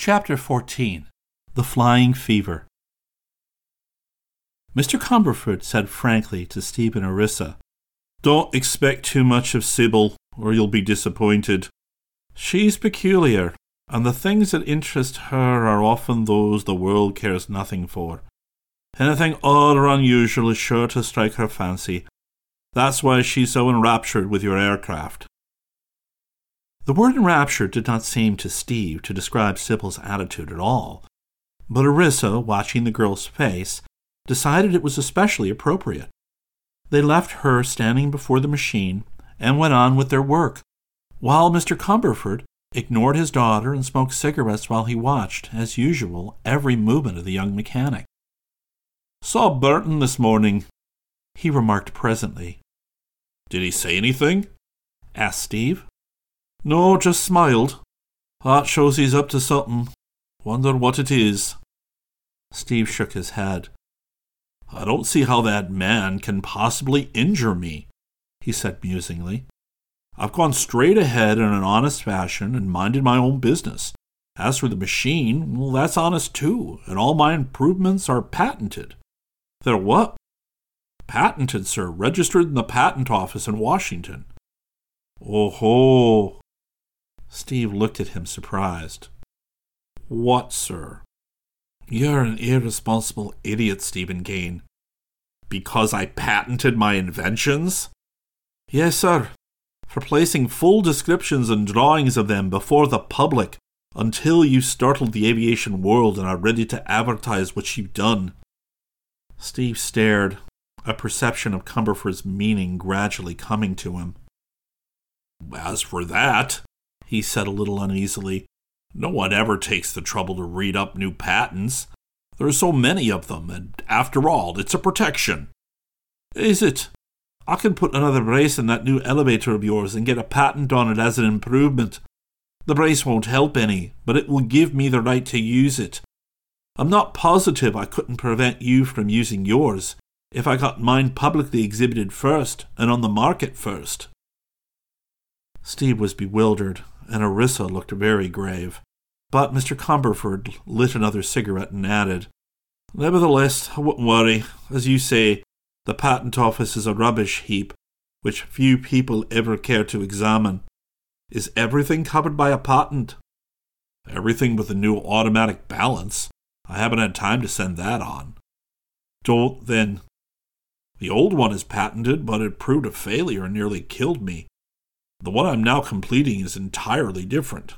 Chapter 14 The Flying Fever. Mr. Cumberford said frankly to Steve and Orissa, Don't expect too much of Sybil, or you'll be disappointed. She's peculiar, and the things that interest her are often those the world cares nothing for. Anything odd or unusual is sure to strike her fancy. That's why she's so enraptured with your aircraft. The word enraptured did not seem to Steve to describe Sybil's attitude at all, but Orissa, watching the girl's face, decided it was especially appropriate. They left her standing before the machine and went on with their work, while Mr. Cumberford ignored his daughter and smoked cigarettes while he watched, as usual, every movement of the young mechanic. Saw Burton this morning, he remarked presently. Did he say anything? asked Steve. No, just smiled. That shows he's up to something. Wonder what it is. Steve shook his head. I don't see how that man can possibly injure me, he said musingly. I've gone straight ahead in an honest fashion and minded my own business. As for the machine, well, that's honest too, and all my improvements are patented. They're what? Patented, sir, registered in the patent office in Washington. Oh ho, Steve looked at him surprised. What, sir? You're an irresponsible idiot, Stephen Kane. Because I patented my inventions? Yes, sir. For placing full descriptions and drawings of them before the public until you startled the aviation world and are ready to advertise what you've done. Steve stared, a perception of Cumberford's meaning gradually coming to him. As for that, he said a little uneasily. No one ever takes the trouble to read up new patents. There are so many of them, and after all, it's a protection. Is it? I can put another brace in that new elevator of yours and get a patent on it as an improvement. The brace won't help any, but it will give me the right to use it. I'm not positive I couldn't prevent you from using yours if I got mine publicly exhibited first and on the market first. Steve was bewildered and Orissa looked very grave. But Mr. Cumberford lit another cigarette and added, Nevertheless, I wouldn't worry. As you say, the patent office is a rubbish heap, which few people ever care to examine. Is everything covered by a patent? Everything but the new automatic balance. I haven't had time to send that on. Don't then. The old one is patented, but it proved a failure and nearly killed me. The one I'm now completing is entirely different.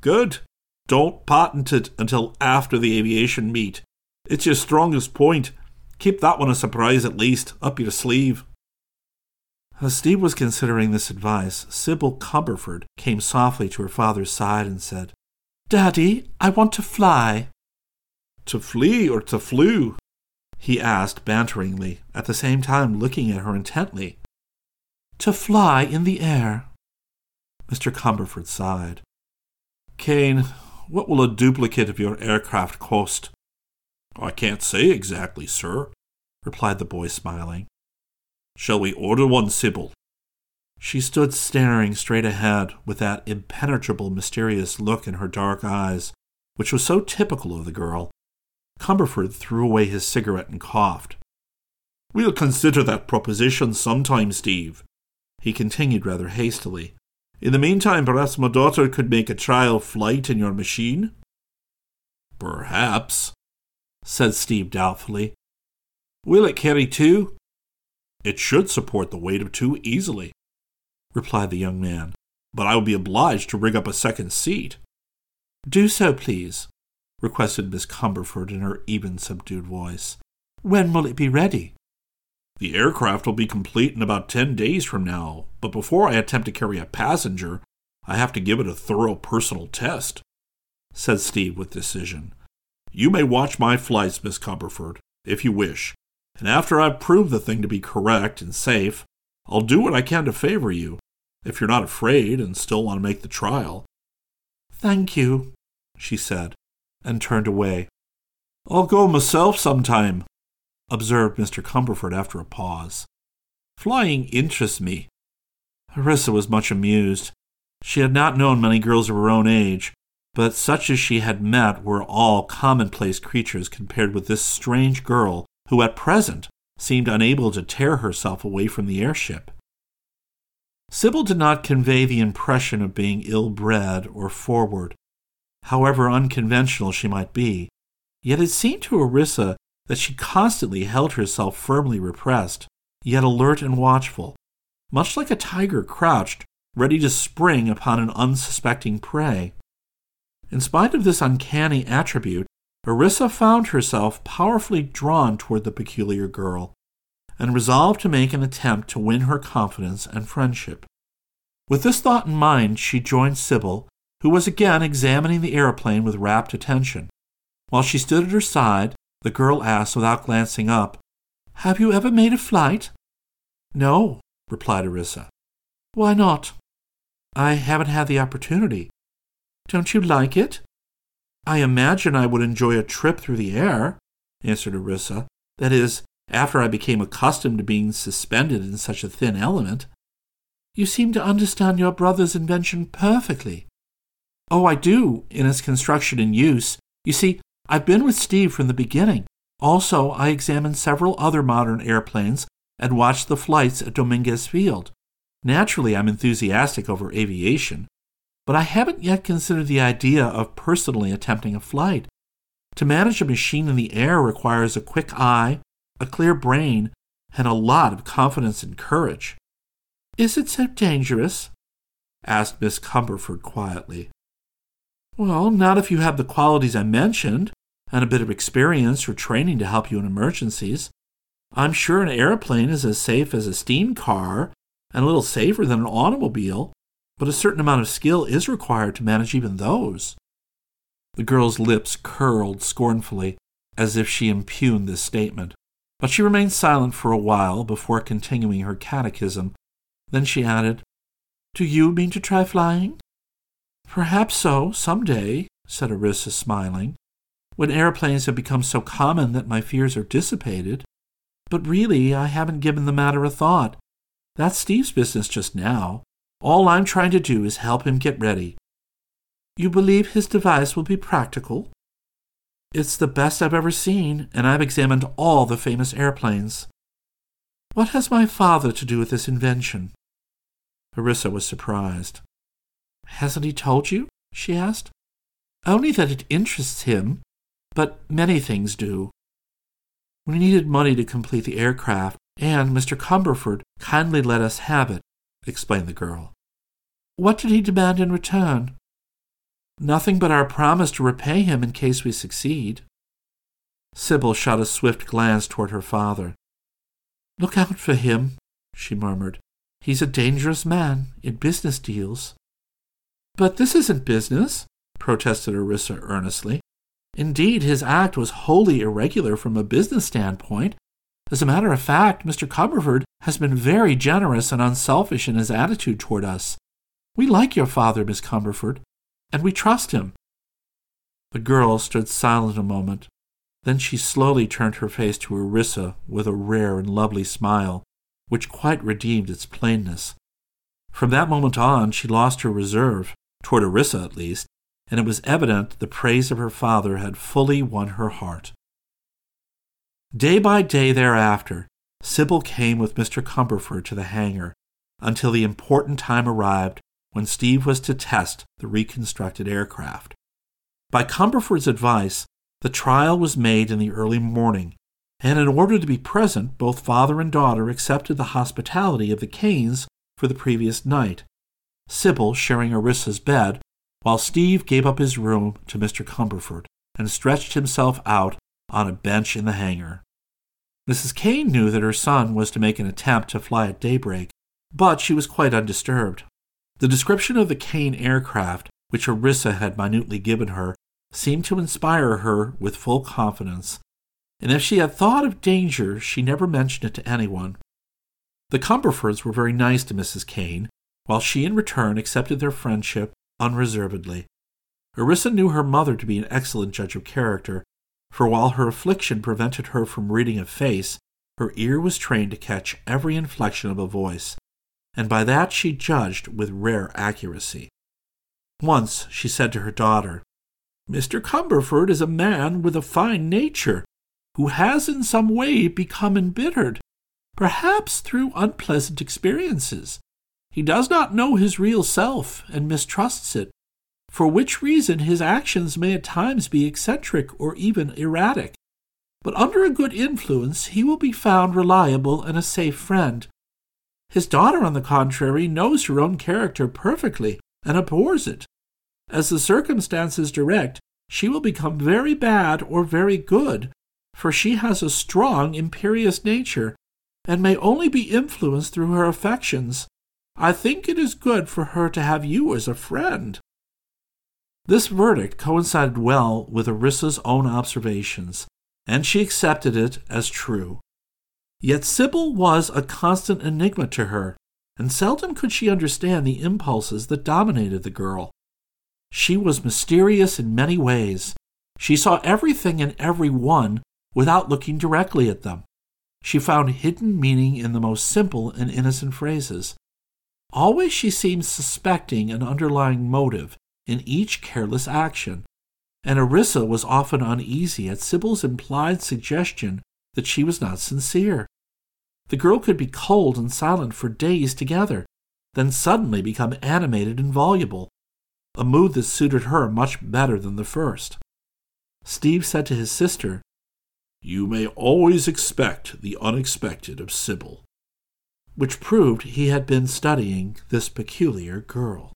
Good. Don't patent it until after the aviation meet. It's your strongest point. Keep that one a surprise at least, up your sleeve. As Steve was considering this advice, Sybil Cumberford came softly to her father's side and said, Daddy, I want to fly. To flee or to flew? he asked banteringly, at the same time looking at her intently to fly in the air. Mr. Cumberford sighed. Kane, what will a duplicate of your aircraft cost? I can't say exactly, sir, replied the boy, smiling. Shall we order one, Sybil? She stood staring straight ahead with that impenetrable, mysterious look in her dark eyes, which was so typical of the girl. Cumberford threw away his cigarette and coughed. We'll consider that proposition sometime, Steve he continued rather hastily. In the meantime, perhaps my daughter could make a trial flight in your machine? Perhaps, said Steve doubtfully. Will it carry two? It should support the weight of two easily, replied the young man. But I will be obliged to rig up a second seat. Do so, please, requested Miss Cumberford in her even, subdued voice. When will it be ready? The aircraft will be complete in about 10 days from now, but before I attempt to carry a passenger, I have to give it a thorough personal test, said Steve with decision. You may watch my flights, Miss Cumberford, if you wish, and after I've proved the thing to be correct and safe, I'll do what I can to favor you, if you're not afraid and still want to make the trial. Thank you, she said, and turned away. I'll go myself sometime, observed Mr. Cumberford after a pause. Flying interests me. Orissa was much amused. She had not known many girls of her own age, but such as she had met were all commonplace creatures compared with this strange girl who at present seemed unable to tear herself away from the airship. Sybil did not convey the impression of being ill bred or forward, however unconventional she might be, yet it seemed to Orissa that she constantly held herself firmly repressed, yet alert and watchful, much like a tiger crouched, ready to spring upon an unsuspecting prey. In spite of this uncanny attribute, Orissa found herself powerfully drawn toward the peculiar girl, and resolved to make an attempt to win her confidence and friendship. With this thought in mind, she joined Sybil, who was again examining the aeroplane with rapt attention. While she stood at her side, the girl asked without glancing up, Have you ever made a flight? No, replied Orissa. Why not? I haven't had the opportunity. Don't you like it? I imagine I would enjoy a trip through the air, answered Orissa. That is, after I became accustomed to being suspended in such a thin element. You seem to understand your brother's invention perfectly. Oh, I do, in its construction and use. You see, I've been with Steve from the beginning. Also, I examined several other modern airplanes and watched the flights at Dominguez Field. Naturally, I'm enthusiastic over aviation, but I haven't yet considered the idea of personally attempting a flight. To manage a machine in the air requires a quick eye, a clear brain, and a lot of confidence and courage. Is it so dangerous? asked Miss Cumberford quietly. Well, not if you have the qualities I mentioned, and a bit of experience or training to help you in emergencies. I'm sure an airplane is as safe as a steam car, and a little safer than an automobile, but a certain amount of skill is required to manage even those. The girl's lips curled scornfully, as if she impugned this statement, but she remained silent for a while before continuing her catechism. Then she added, Do you mean to try flying? Perhaps so, some day, said Orissa, smiling, when airplanes have become so common that my fears are dissipated. But really, I haven't given the matter a thought. That's Steve's business just now. All I'm trying to do is help him get ready. You believe his device will be practical? It's the best I've ever seen, and I've examined all the famous airplanes. What has my father to do with this invention? Orissa was surprised. Hasn't he told you? she asked. Only that it interests him, but many things do. We needed money to complete the aircraft, and Mr. Cumberford kindly let us have it, explained the girl. What did he demand in return? Nothing but our promise to repay him in case we succeed. Sybil shot a swift glance toward her father. Look out for him, she murmured. He's a dangerous man in business deals. But this isn't business, protested Orissa earnestly. Indeed, his act was wholly irregular from a business standpoint. As a matter of fact, Mr. Cumberford has been very generous and unselfish in his attitude toward us. We like your father, Miss Cumberford, and we trust him. The girl stood silent a moment. Then she slowly turned her face to Orissa with a rare and lovely smile, which quite redeemed its plainness. From that moment on, she lost her reserve, toward Orissa at least, and it was evident the praise of her father had fully won her heart. Day by day thereafter, Sybil came with Mr. Cumberford to the hangar until the important time arrived when Steve was to test the reconstructed aircraft. By Cumberford's advice, the trial was made in the early morning, and in order to be present, both father and daughter accepted the hospitality of the Kanes for the previous night, Sybil sharing Orissa's bed, while Steve gave up his room to Mr. Cumberford and stretched himself out on a bench in the hangar. Mrs. Kane knew that her son was to make an attempt to fly at daybreak, but she was quite undisturbed. The description of the Kane aircraft, which Orissa had minutely given her, seemed to inspire her with full confidence, and if she had thought of danger, she never mentioned it to anyone. The Cumberfords were very nice to Mrs. Kane, while she in return accepted their friendship unreservedly. Orissa knew her mother to be an excellent judge of character, for while her affliction prevented her from reading a face, her ear was trained to catch every inflection of a voice, and by that she judged with rare accuracy. Once she said to her daughter, Mr. Cumberford is a man with a fine nature, who has in some way become embittered, perhaps through unpleasant experiences. He does not know his real self and mistrusts it, for which reason his actions may at times be eccentric or even erratic. But under a good influence he will be found reliable and a safe friend. His daughter, on the contrary, knows her own character perfectly and abhors it. As the circumstances direct, she will become very bad or very good, for she has a strong, imperious nature, and may only be influenced through her affections. I think it is good for her to have you as a friend. This verdict coincided well with Orissa's own observations, and she accepted it as true. Yet Sybil was a constant enigma to her, and seldom could she understand the impulses that dominated the girl. She was mysterious in many ways. She saw everything and every one without looking directly at them. She found hidden meaning in the most simple and innocent phrases. Always she seemed suspecting an underlying motive in each careless action, and Orissa was often uneasy at Sybil's implied suggestion that she was not sincere. The girl could be cold and silent for days together, then suddenly become animated and voluble, a mood that suited her much better than the first. Steve said to his sister, You may always expect the unexpected of Sybil. Which proved he had been studying this peculiar girl.